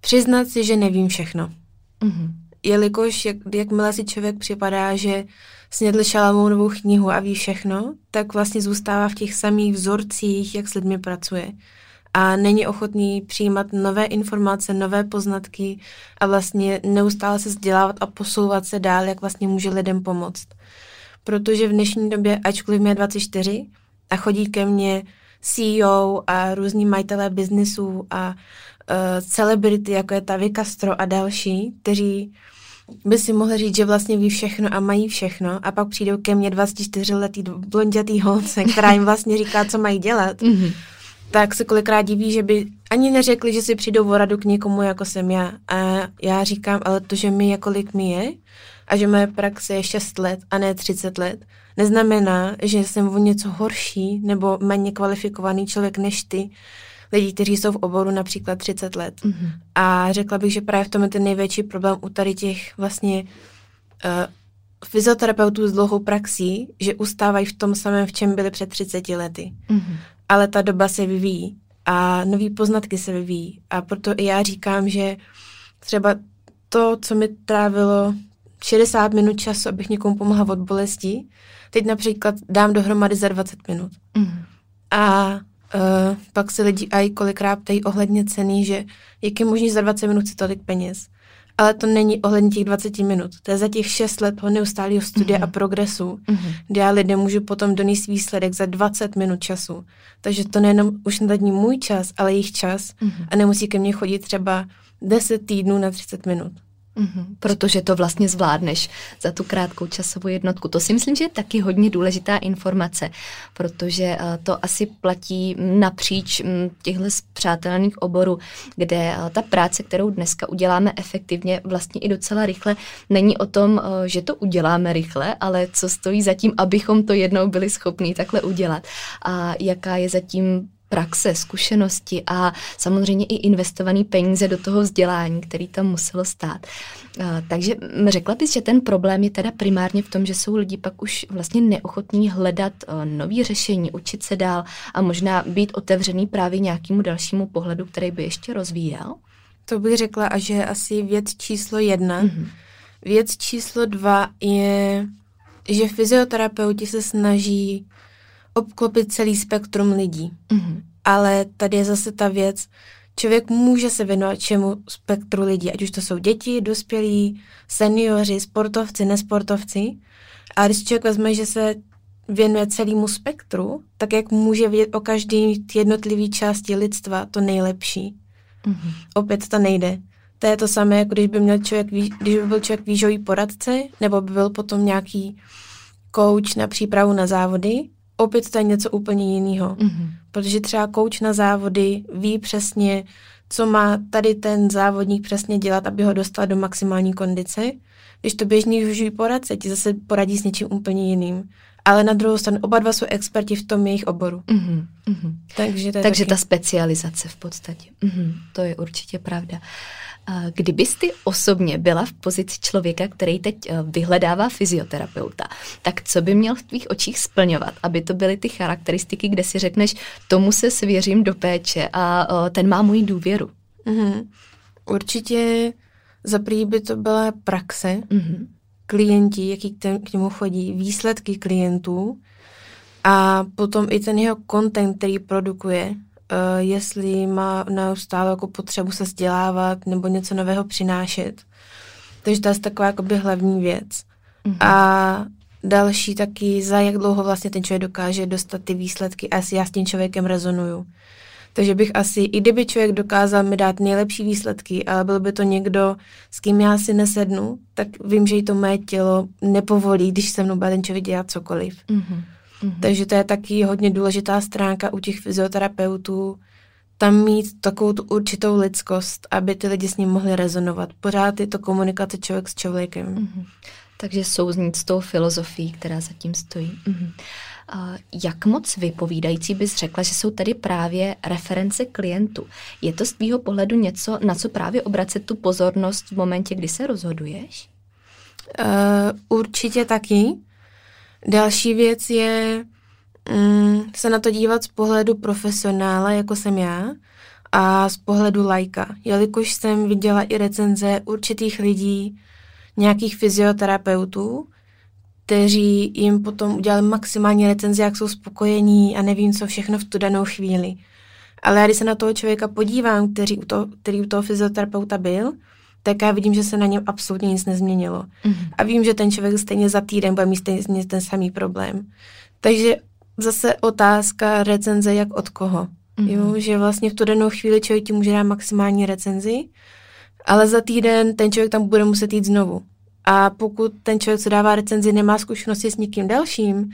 přiznat si, že nevím všechno. Mm-hmm. Jelikož jak, jakmile si člověk připadá, že snědl šalamou novou knihu a ví všechno, tak vlastně zůstává v těch samých vzorcích, jak s lidmi pracuje. A není ochotný přijímat nové informace, nové poznatky a vlastně neustále se vzdělávat a posouvat se dál, jak vlastně může lidem pomoct protože v dnešní době, ačkoliv mě je 24 a chodí ke mně CEO a různí majitelé biznisů a uh, celebrity, jako je Tavi Castro a další, kteří by si mohli říct, že vlastně ví všechno a mají všechno a pak přijdou ke mně 24-letý blondětý holce, která jim vlastně říká, co mají dělat, mm-hmm. tak se kolikrát diví, že by ani neřekli, že si přijdou o radu k někomu, jako jsem já. A já říkám, ale to, že mi, kolik mi je, a že moje praxe je 6 let a ne 30 let, neznamená, že jsem o něco horší nebo méně kvalifikovaný člověk než ty lidi, kteří jsou v oboru například 30 let. Mm-hmm. A řekla bych, že právě v tom je ten největší problém u tady těch vlastně uh, fyzioterapeutů s dlouhou praxí, že ustávají v tom samém, v čem byli před 30 lety. Mm-hmm. Ale ta doba se vyvíjí a nové poznatky se vyvíjí. A proto i já říkám, že třeba to, co mi trávilo 60 minut času, abych někomu pomohla od bolesti, teď například dám dohromady za 20 minut. Mm. A uh, pak se lidi aj kolikrát ptají ohledně ceny, že jak je možný za 20 minut si tolik peněz. Ale to není ohledně těch 20 minut. To je za těch 6 let toho neustálého studia mm-hmm. a progresu, mm-hmm. kde já lidem můžu potom donést výsledek za 20 minut času. Takže to nejenom už není můj čas, ale jejich čas mm-hmm. a nemusí ke mně chodit třeba 10 týdnů na 30 minut. Mm-hmm, protože to vlastně zvládneš za tu krátkou časovou jednotku. To si myslím, že je taky hodně důležitá informace, protože uh, to asi platí napříč um, těchto přátelných oborů, kde uh, ta práce, kterou dneska uděláme efektivně, vlastně i docela rychle, není o tom, uh, že to uděláme rychle, ale co stojí za tím, abychom to jednou byli schopni takhle udělat. A jaká je zatím praxe, zkušenosti a samozřejmě i investovaný peníze do toho vzdělání, který tam muselo stát. Takže řekla bys, že ten problém je teda primárně v tom, že jsou lidi pak už vlastně neochotní hledat nový řešení, učit se dál a možná být otevřený právě nějakému dalšímu pohledu, který by ještě rozvíjel? To bych řekla, a že asi věc číslo jedna. Mm-hmm. Věc číslo dva je, že fyzioterapeuti se snaží obklopit celý spektrum lidí. Mm-hmm. Ale tady je zase ta věc, člověk může se věnovat čemu spektru lidí, ať už to jsou děti, dospělí, seniori, sportovci, nesportovci. A když člověk vezme, že se věnuje celému spektru, tak jak může vědět o každý jednotlivý části lidstva to nejlepší. Mm-hmm. Opět to nejde. To je to samé, jako když by, měl člověk, když by byl člověk výžový poradce, nebo by byl potom nějaký coach na přípravu na závody, opět to je něco úplně jiného. Mm-hmm. Protože třeba kouč na závody ví přesně, co má tady ten závodník přesně dělat, aby ho dostal do maximální kondice. Když to běžný využijí poradce, ti zase poradí s něčím úplně jiným. Ale na druhou stranu oba dva jsou experti v tom jejich oboru. Mm-hmm. Takže, to Takže taky... ta specializace v podstatě. Mm-hmm. To je určitě pravda. Uh, Kdybys ty osobně byla v pozici člověka, který teď eh, vyhledává fyzioterapeuta, tak co by měl v tvých očích splňovat, aby to byly ty charakteristiky, kde si řekneš, tomu se svěřím do péče a eh, ten má můj důvěru? Mm-hmm. Určitě za by to byla praxe, mm-hmm. klienti, jaký k němu chodí, výsledky klientů a potom i ten jeho content, který produkuje, uh, jestli má neustále jako potřebu se vzdělávat nebo něco nového přinášet. Takže to je taková jakoby hlavní věc. Mm-hmm. A další taky, za jak dlouho vlastně ten člověk dokáže dostat ty výsledky a jestli já s tím člověkem rezonuju. Takže bych asi, i kdyby člověk dokázal mi dát nejlepší výsledky, ale byl by to někdo, s kým já si nesednu, tak vím, že i to moje tělo nepovolí, když se mnou bude ten člověk dělat cokoliv. Mm-hmm. Mm-hmm. Takže to je taky hodně důležitá stránka u těch fyzioterapeutů, tam mít takovou tu určitou lidskost, aby ty lidi s ním mohli rezonovat. Pořád je to komunikace člověk s člověkem. Mm-hmm. Takže souznít s tou filozofií, která zatím stojí. Mm-hmm. A jak moc vypovídající bys řekla, že jsou tady právě reference klientů? Je to z tvýho pohledu něco, na co právě obracet tu pozornost v momentě, kdy se rozhoduješ? Uh, určitě taky. Další věc je mm, se na to dívat z pohledu profesionála, jako jsem já, a z pohledu lajka. Jelikož jsem viděla i recenze určitých lidí, nějakých fyzioterapeutů, kteří jim potom udělali maximální recenze, jak jsou spokojení a nevím, co všechno v tu danou chvíli. Ale já když se na toho člověka podívám, který u toho, který u toho fyzioterapeuta byl, tak já vidím, že se na něm absolutně nic nezměnilo. Mm-hmm. A vím, že ten člověk stejně za týden bude mít stejně ten samý problém. Takže zase otázka recenze, jak od koho. Mm-hmm. Jo, že vlastně v tu danou chvíli člověk ti může dát maximální recenzi, ale za týden ten člověk tam bude muset jít znovu. A pokud ten člověk, co dává recenzi, nemá zkušenosti s někým dalším,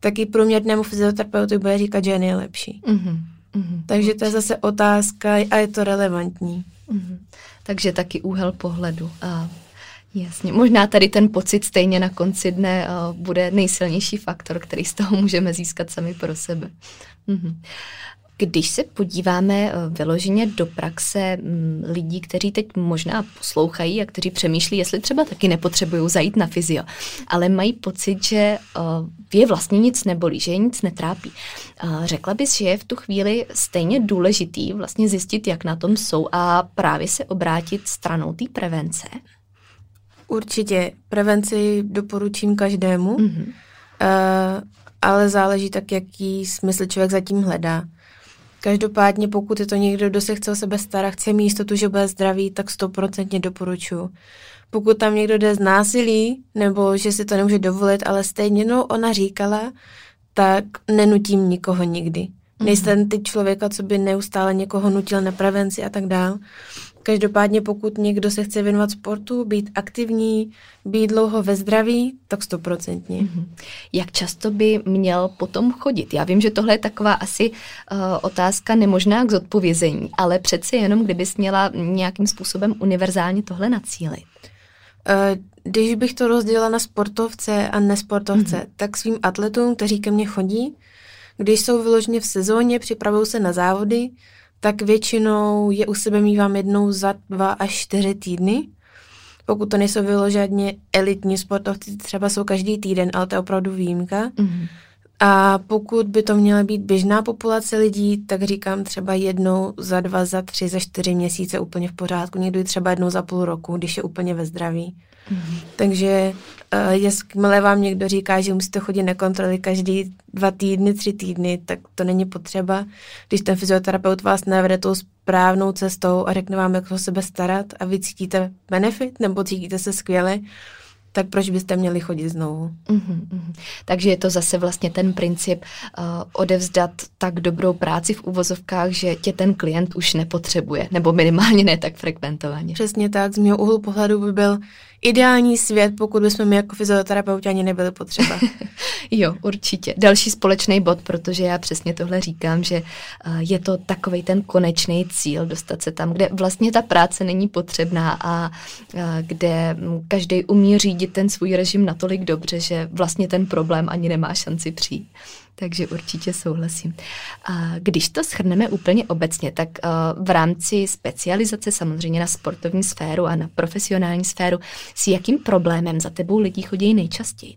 tak i průměrnému fyzioterapeutu bude říkat, že je nejlepší. Mm-hmm. Takže to je zase otázka a je to relevantní. Mm-hmm takže taky úhel pohledu. A jasně, možná tady ten pocit stejně na konci dne bude nejsilnější faktor, který z toho můžeme získat sami pro sebe. Mhm. Když se podíváme eh, vyloženě do praxe mm, lidí, kteří teď možná poslouchají a kteří přemýšlí, jestli třeba taky nepotřebují zajít na fyzio, ale mají pocit, že eh, je vlastně nic nebolí, že je nic netrápí. Eh, řekla bys, že je v tu chvíli stejně důležitý vlastně zjistit, jak na tom jsou a právě se obrátit stranou té prevence? Určitě. Prevenci doporučím každému, mm-hmm. uh, ale záleží tak, jaký smysl člověk zatím hledá. Každopádně, pokud je to někdo, kdo se chce o sebe starat, chce mít jistotu, že bude zdravý, tak stoprocentně doporučuji. Pokud tam někdo jde z násilí, nebo že si to nemůže dovolit, ale stejně, no, ona říkala, tak nenutím nikoho nikdy. Mm-hmm. Nejsem ty člověka, co by neustále někoho nutil na prevenci a tak dál. Každopádně pokud někdo se chce věnovat sportu, být aktivní, být dlouho ve zdraví, tak stoprocentně. Mm-hmm. Jak často by měl potom chodit? Já vím, že tohle je taková asi uh, otázka nemožná k zodpovězení, ale přece jenom, kdybys měla nějakým způsobem univerzálně tohle nacílit. Uh, když bych to rozdělila na sportovce a nesportovce, mm-hmm. tak svým atletům, kteří ke mně chodí, když jsou vyloženě v sezóně, připravují se na závody, tak většinou je u sebe mývám jednou za dva až čtyři týdny. Pokud to nejsou vyloženě elitní sportovci, třeba jsou každý týden, ale to je opravdu výjimka. Mm-hmm. A pokud by to měla být běžná populace lidí, tak říkám třeba jednou za dva, za tři, za čtyři měsíce úplně v pořádku. Někdy třeba jednou za půl roku, když je úplně ve zdraví. Mm-hmm. Takže uh, jakmile vám někdo říká, že musíte chodit na kontroly každý dva týdny, tři týdny, tak to není potřeba. Když ten fyzioterapeut vás nevede tou správnou cestou a řekne vám, jak o sebe starat a vy cítíte benefit nebo cítíte se skvěle, tak proč byste měli chodit znovu? Mm-hmm. Takže je to zase vlastně ten princip uh, odevzdat tak dobrou práci v uvozovkách, že tě ten klient už nepotřebuje, nebo minimálně ne tak frekventovaně. Přesně tak, z mého úhlu pohledu by byl ideální svět, pokud bychom my jako fyzioterapeuti ani nebyli potřeba. jo, určitě. Další společný bod, protože já přesně tohle říkám, že uh, je to takový ten konečný cíl, dostat se tam, kde vlastně ta práce není potřebná a uh, kde každý umí řídit ten svůj režim natolik dobře, že vlastně ten problém ani nemá šanci přijít. Takže určitě souhlasím. A když to shrneme úplně obecně, tak v rámci specializace samozřejmě na sportovní sféru a na profesionální sféru, s jakým problémem za tebou lidi chodí nejčastěji?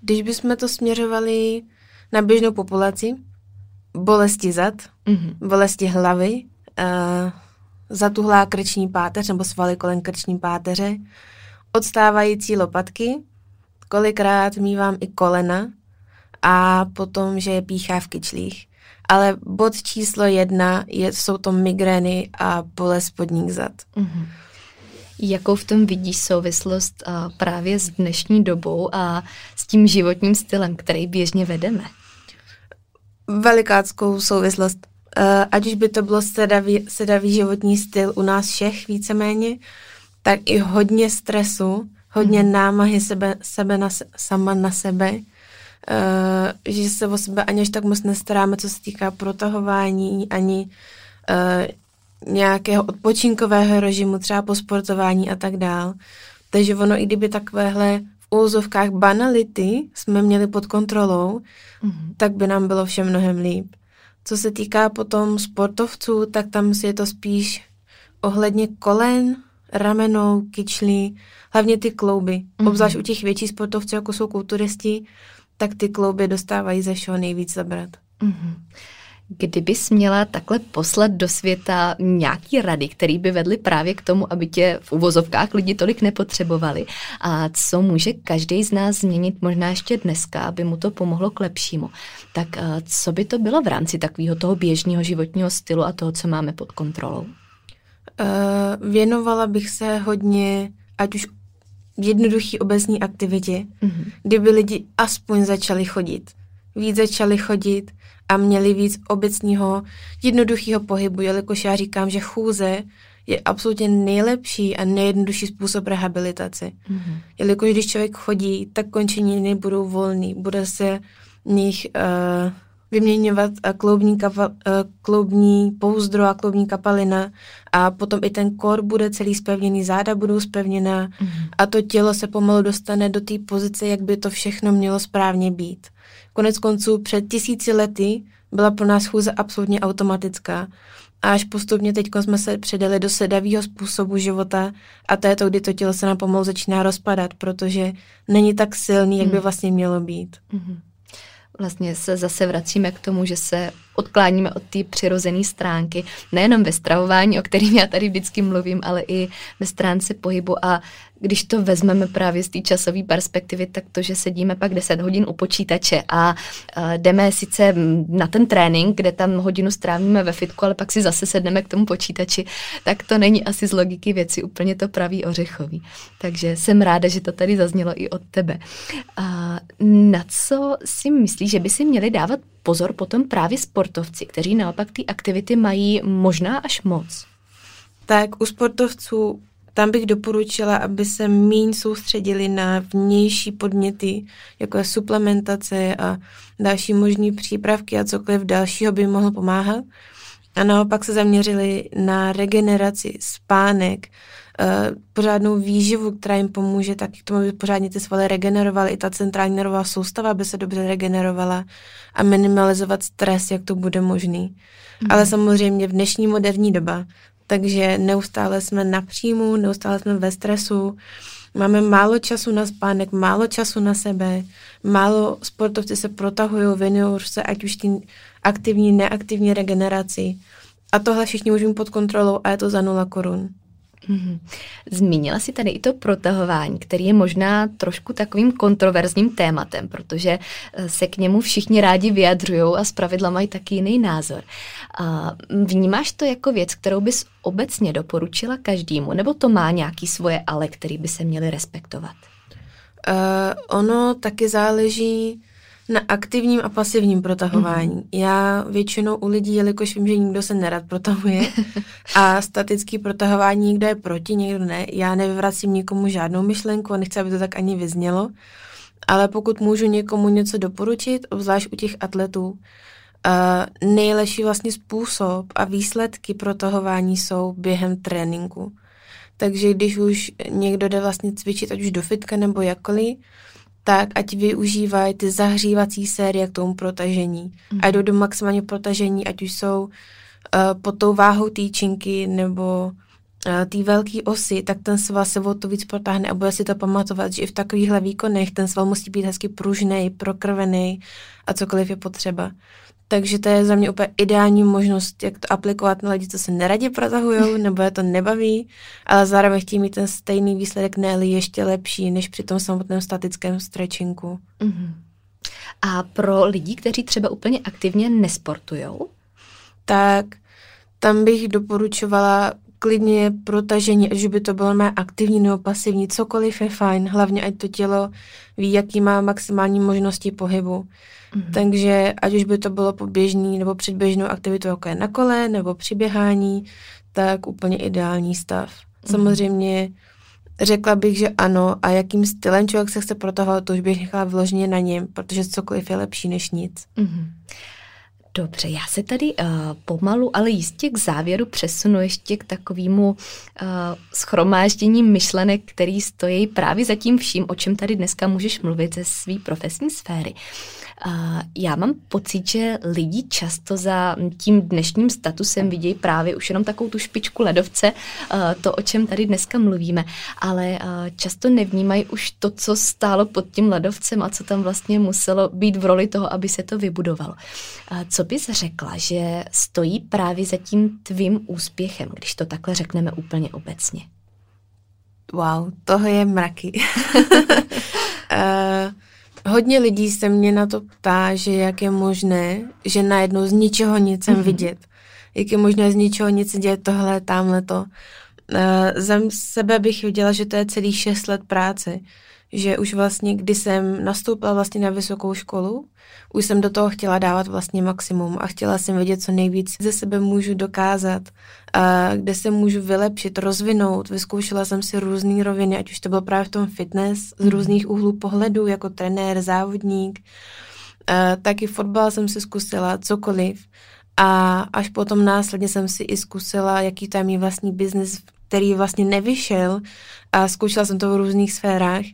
Když bychom to směřovali na běžnou populaci, bolesti zad, mm-hmm. bolesti hlavy, zatuhlá krční páteř nebo svaly kolem krční páteře, odstávající lopatky, kolikrát mývám i kolena, a potom, že je píchá v kyčlích. Ale bod číslo jedna je, jsou to migrény a bolest spodních zad. Mm-hmm. Jakou v tom vidíš souvislost a právě s dnešní dobou a s tím životním stylem, který běžně vedeme? Velikáckou souvislost. Uh, ať už by to bylo sedavý, sedavý životní styl u nás všech víceméně, tak i hodně stresu, hodně mm. námahy sebe, sebe na, sama na sebe, uh, že se o sebe ani až tak moc nestaráme, co se týká protahování, ani uh, nějakého odpočinkového režimu, třeba po sportování a tak dál. Takže ono, i kdyby takovéhle v úzovkách banality jsme měli pod kontrolou, mm-hmm. tak by nám bylo všem mnohem líp. Co se týká potom sportovců, tak tam si je to spíš ohledně kolen, ramenou, kyčlí, hlavně ty klouby. Mm-hmm. Obzvlášť u těch větších sportovců, jako jsou kulturisti, tak ty klouby dostávají ze všeho nejvíc zabrat. Mm-hmm. Kdybys měla takhle poslat do světa nějaký rady, které by vedly právě k tomu, aby tě v uvozovkách lidi tolik nepotřebovali a co může každý z nás změnit možná ještě dneska, aby mu to pomohlo k lepšímu, tak eh, co by to bylo v rámci takového toho běžného životního stylu a toho, co máme pod kontrolou? Uh, věnovala bych se hodně, ať už jednoduchý obecní aktivitě, mm-hmm. kdyby lidi aspoň začali chodit. Víc začali chodit a měli víc obecního jednoduchého pohybu, jelikož já říkám, že chůze je absolutně nejlepší a nejjednodušší způsob rehabilitace. Mm-hmm. Jelikož když člověk chodí, tak končeniny budou volný, bude se nich uh, vyměňovat eh, kloubní, kapa, eh, kloubní pouzdro a kloubní kapalina a potom i ten kor bude celý spevněný, záda budou spevněná mm-hmm. a to tělo se pomalu dostane do té pozice, jak by to všechno mělo správně být. Konec konců před tisíci lety byla pro nás chůze absolutně automatická a až postupně teď jsme se předali do sedavého způsobu života a to je to, kdy to tělo se nám pomalu začíná rozpadat, protože není tak silný, jak by mhm. vlastně mělo být. Mm-hmm vlastně se zase vracíme k tomu, že se odkláníme od té přirozené stránky, nejenom ve stravování, o kterým já tady vždycky mluvím, ale i ve stránce pohybu a když to vezmeme právě z té časové perspektivy, tak to, že sedíme pak 10 hodin u počítače a jdeme sice na ten trénink, kde tam hodinu strávíme ve fitku, ale pak si zase sedneme k tomu počítači, tak to není asi z logiky věci úplně to pravý ořechový. Takže jsem ráda, že to tady zaznělo i od tebe. Uh, na co si myslíš, že by si měli dávat pozor potom právě sportovci, kteří naopak ty aktivity mají možná až moc? Tak u sportovců tam bych doporučila, aby se míň soustředili na vnější podměty, jako je suplementace a další možné přípravky a cokoliv dalšího by mohlo pomáhat. A naopak se zaměřili na regeneraci, spánek, pořádnou výživu, která jim pomůže tak k tomu, aby pořádně ty svaly regenerovaly, i ta centrální nervová soustava by se dobře regenerovala a minimalizovat stres, jak to bude možný. Mm. Ale samozřejmě v dnešní moderní doba takže neustále jsme na příjmu, neustále jsme ve stresu, máme málo času na spánek, málo času na sebe, málo sportovci se protahují, věnují se ať už tím aktivní, neaktivní regeneraci. A tohle všichni můžeme pod kontrolou a je to za nula korun. Mm-hmm. Zmínila si tady i to protahování, který je možná trošku takovým kontroverzním tématem, protože eh, se k němu všichni rádi vyjadřují a zpravidla mají taky jiný názor. A vnímáš to jako věc, kterou bys obecně doporučila každému, nebo to má nějaký svoje ale, který by se měli respektovat? Uh, ono taky záleží na aktivním a pasivním protahování. Mm. Já většinou u lidí, jelikož vím, že nikdo se nerad protahuje a statický protahování nikdo je proti, někdo ne, já nevyvracím nikomu žádnou myšlenku a nechci, aby to tak ani vyznělo, ale pokud můžu někomu něco doporučit, obzvlášť u těch atletů, uh, nejlepší vlastně způsob a výsledky protahování jsou během tréninku. Takže když už někdo jde vlastně cvičit, ať už do fitka nebo jakkoliv, tak ať využívají ty zahřívací série k tomu protažení. Mm. A jdou do maximálního protažení, ať už jsou uh, pod tou váhou týčinky nebo uh, té velké osy, tak ten sval se o to víc protáhne a bude si to pamatovat, že i v takovýchhle výkonech ten sval musí být hezky pružný, prokrvený a cokoliv je potřeba. Takže to je za mě úplně ideální možnost, jak to aplikovat na lidi, co se neradě protahují, nebo je to nebaví, ale zároveň chtějí mít ten stejný výsledek, ne ještě lepší, než při tom samotném statickém stretchinku. Mm-hmm. A pro lidi, kteří třeba úplně aktivně nesportujou? Tak tam bych doporučovala klidně protažení, ať by to bylo mé aktivní nebo pasivní, cokoliv je fajn, hlavně ať to tělo ví, jaký má maximální možnosti pohybu. Mm-hmm. Takže ať už by to bylo po běžný nebo předběžnou aktivitu, jako je na kole nebo při běhání, tak úplně ideální stav. Mm-hmm. Samozřejmě řekla bych, že ano a jakým stylem člověk se chce protahovat, to už bych nechala vložně na něm, protože cokoliv je lepší než nic. Mm-hmm. Dobře, já se tady uh, pomalu, ale jistě k závěru přesunu ještě k takovému uh, schromáždění myšlenek, který stojí právě za tím vším, o čem tady dneska můžeš mluvit ze své profesní sféry. Uh, já mám pocit, že lidi často za tím dnešním statusem vidějí právě už jenom takovou tu špičku ledovce, uh, to, o čem tady dneska mluvíme, ale uh, často nevnímají už to, co stálo pod tím ledovcem a co tam vlastně muselo být v roli toho, aby se to vybudovalo. Uh, co bys řekla, že stojí právě za tím tvým úspěchem, když to takhle řekneme úplně obecně? Wow, toho je mraky. uh, Hodně lidí se mě na to ptá, že jak je možné, že najednou z ničeho nic jsem mm-hmm. vidět. Jak je možné z ničeho nic dělat tohle, tamhle to. Uh, za sebe bych viděla, že to je celý šest let práce. Že už vlastně, kdy jsem nastoupila vlastně na vysokou školu, už jsem do toho chtěla dávat vlastně maximum a chtěla jsem vědět, co nejvíc ze sebe můžu dokázat, a kde se můžu vylepšit, rozvinout. Vyzkoušela jsem si různé roviny, ať už to bylo právě v tom fitness, z mhm. různých úhlů pohledu, jako trenér, závodník. A taky fotbal jsem si zkusila, cokoliv. A až potom následně jsem si i zkusila, jaký tam je vlastní biznis, který vlastně nevyšel a zkoušela jsem to v různých sférách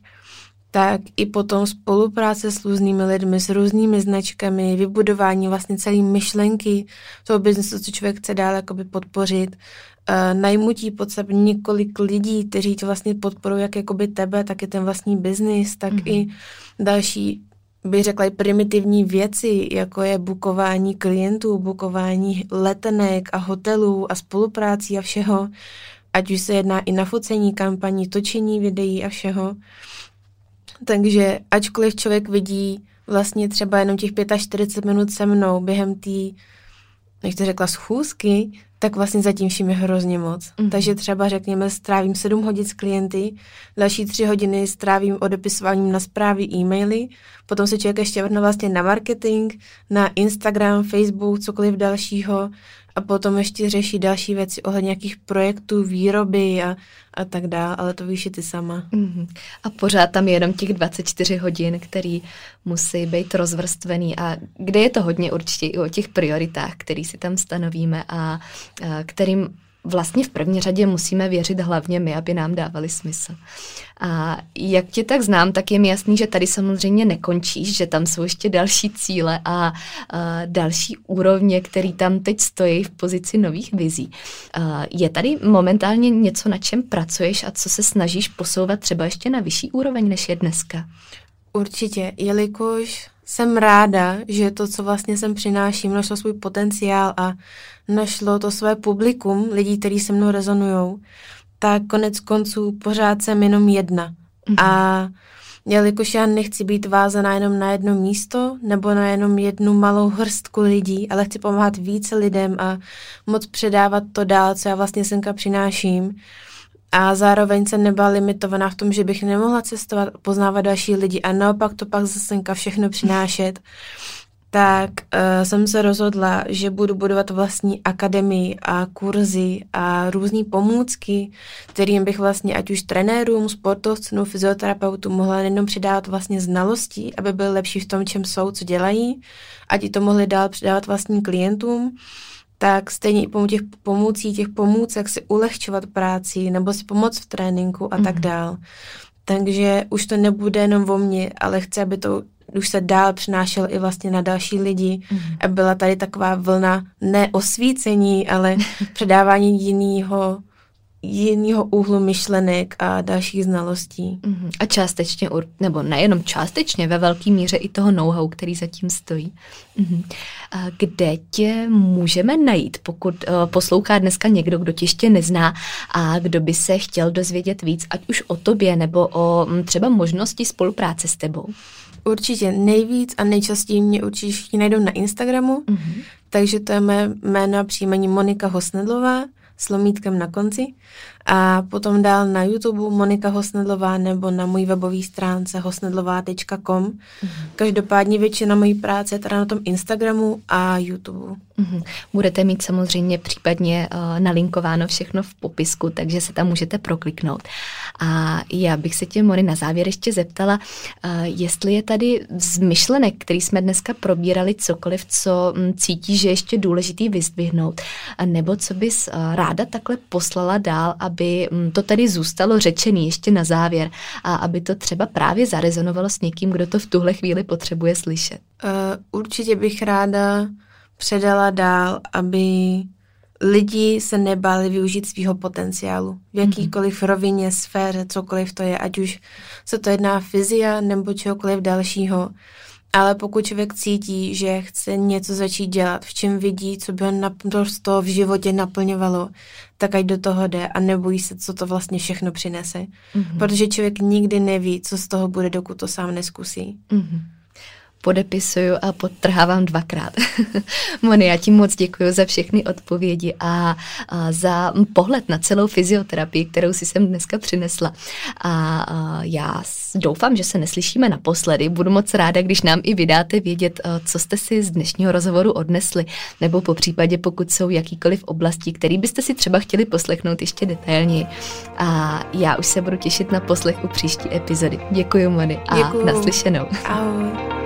tak i potom spolupráce s různými lidmi, s různými značkami, vybudování vlastně celé myšlenky toho biznesu, co člověk chce dál jakoby podpořit, uh, najmutí pod sebe několik lidí, kteří to vlastně podporují jak jakoby tebe, tak i ten vlastní biznis, tak mm-hmm. i další bych řekla, i primitivní věci, jako je bukování klientů, bukování letenek a hotelů a spoluprácí a všeho, ať už se jedná i na focení kampaní, točení videí a všeho. Takže ačkoliv člověk vidí vlastně třeba jenom těch 45 minut se mnou během té, jak to řekla, schůzky, tak vlastně zatím vším je hrozně moc. Mm-hmm. Takže třeba řekněme, strávím 7 hodin s klienty, další 3 hodiny strávím odepisováním na zprávy, e-maily, potom se člověk ještě vrhne vlastně na marketing, na Instagram, Facebook, cokoliv dalšího a potom ještě řeší další věci ohledně nějakých projektů, výroby a, a tak dále, ale to víš ty sama. Mm-hmm. A pořád tam je jenom těch 24 hodin, který musí být rozvrstvený a kde je to hodně určitě i o těch prioritách, který si tam stanovíme a, a kterým vlastně v první řadě musíme věřit hlavně my, aby nám dávali smysl. A jak tě tak znám, tak je mi jasný, že tady samozřejmě nekončíš, že tam jsou ještě další cíle a, a další úrovně, které tam teď stojí v pozici nových vizí. A je tady momentálně něco, na čem pracuješ a co se snažíš posouvat třeba ještě na vyšší úroveň, než je dneska? Určitě, jelikož jsem ráda, že to, co vlastně sem přináším, našlo svůj potenciál a našlo to své publikum, lidí, kteří se mnou rezonují, tak konec konců pořád jsem jenom jedna. Mm-hmm. A jelikož já nechci být vázaná jenom na jedno místo nebo na jenom jednu malou hrstku lidí, ale chci pomáhat více lidem a moc předávat to dál, co já vlastně semka přináším, a zároveň jsem nebyla limitovaná v tom, že bych nemohla cestovat, poznávat další lidi a naopak to pak zase všechno přinášet, tak uh, jsem se rozhodla, že budu budovat vlastní akademii a kurzy a různé pomůcky, kterým bych vlastně ať už trenérům, sportovcům, fyzioterapeutům mohla jenom přidávat vlastně znalosti, aby byli lepší v tom, čem jsou, co dělají, ať to mohli dál přidávat vlastním klientům tak stejně i pomocí těch pomůcí, těch pomůcek si ulehčovat práci nebo si pomoct v tréninku a mm-hmm. tak mhm. dál. Takže už to nebude jenom o mně, ale chci, aby to už se dál přinášel i vlastně na další lidi. Mm-hmm. A byla tady taková vlna neosvícení, ale předávání jiného jiného úhlu myšlenek a dalších znalostí. Mm-hmm. A částečně, nebo nejenom částečně, ve velké míře i toho know-how, který zatím stojí. Mm-hmm. A kde tě můžeme najít, pokud uh, poslouchá dneska někdo, kdo tě ještě nezná a kdo by se chtěl dozvědět víc, ať už o tobě nebo o m, mm, třeba možnosti spolupráce s tebou? Určitě nejvíc a nejčastěji mě určitě najdou na Instagramu, mm-hmm. takže to je mé jméno a příjmení Monika Hosnedlová s lomítkem na konci. A potom dál na YouTube Monika Hosnedlová nebo na můj webový stránce hosnedlová.com. Mm-hmm. Každopádně většina mojí práce je teda na tom Instagramu a YouTube. Mm-hmm. Budete mít samozřejmě případně uh, nalinkováno všechno v popisku, takže se tam můžete prokliknout. A já bych se tě, Mori, na závěr ještě zeptala, uh, jestli je tady z myšlenek, který jsme dneska probírali, cokoliv, co um, cítí, že je ještě důležitý vyzdvihnout, nebo co bys uh, ráda takhle poslala dál, aby um, to tady zůstalo řečený ještě na závěr a aby to třeba právě zarezonovalo s někým, kdo to v tuhle chvíli potřebuje slyšet. Uh, určitě bych ráda předala dál, aby lidi se nebáli využít svého potenciálu v mhm. jakýkoliv rovině, sféře, cokoliv to je, ať už se to jedná fyzia nebo čehokoliv dalšího. Ale pokud člověk cítí, že chce něco začít dělat, v čem vidí, co by ho naprosto v životě naplňovalo, tak ať do toho jde a nebojí se, co to vlastně všechno přinese. Mm-hmm. Protože člověk nikdy neví, co z toho bude, dokud to sám neskusí. Mm-hmm podepisuju a podtrhávám dvakrát. Moni, já ti moc děkuji za všechny odpovědi a, a za pohled na celou fyzioterapii, kterou si sem dneska přinesla. A, a já doufám, že se neslyšíme naposledy. Budu moc ráda, když nám i vydáte vědět, co jste si z dnešního rozhovoru odnesli, nebo po případě, pokud jsou jakýkoliv oblasti, který byste si třeba chtěli poslechnout ještě detailněji. A já už se budu těšit na poslech u příští epizody. Děkuji, Moni, a Děkuju. naslyšenou. Ahoj.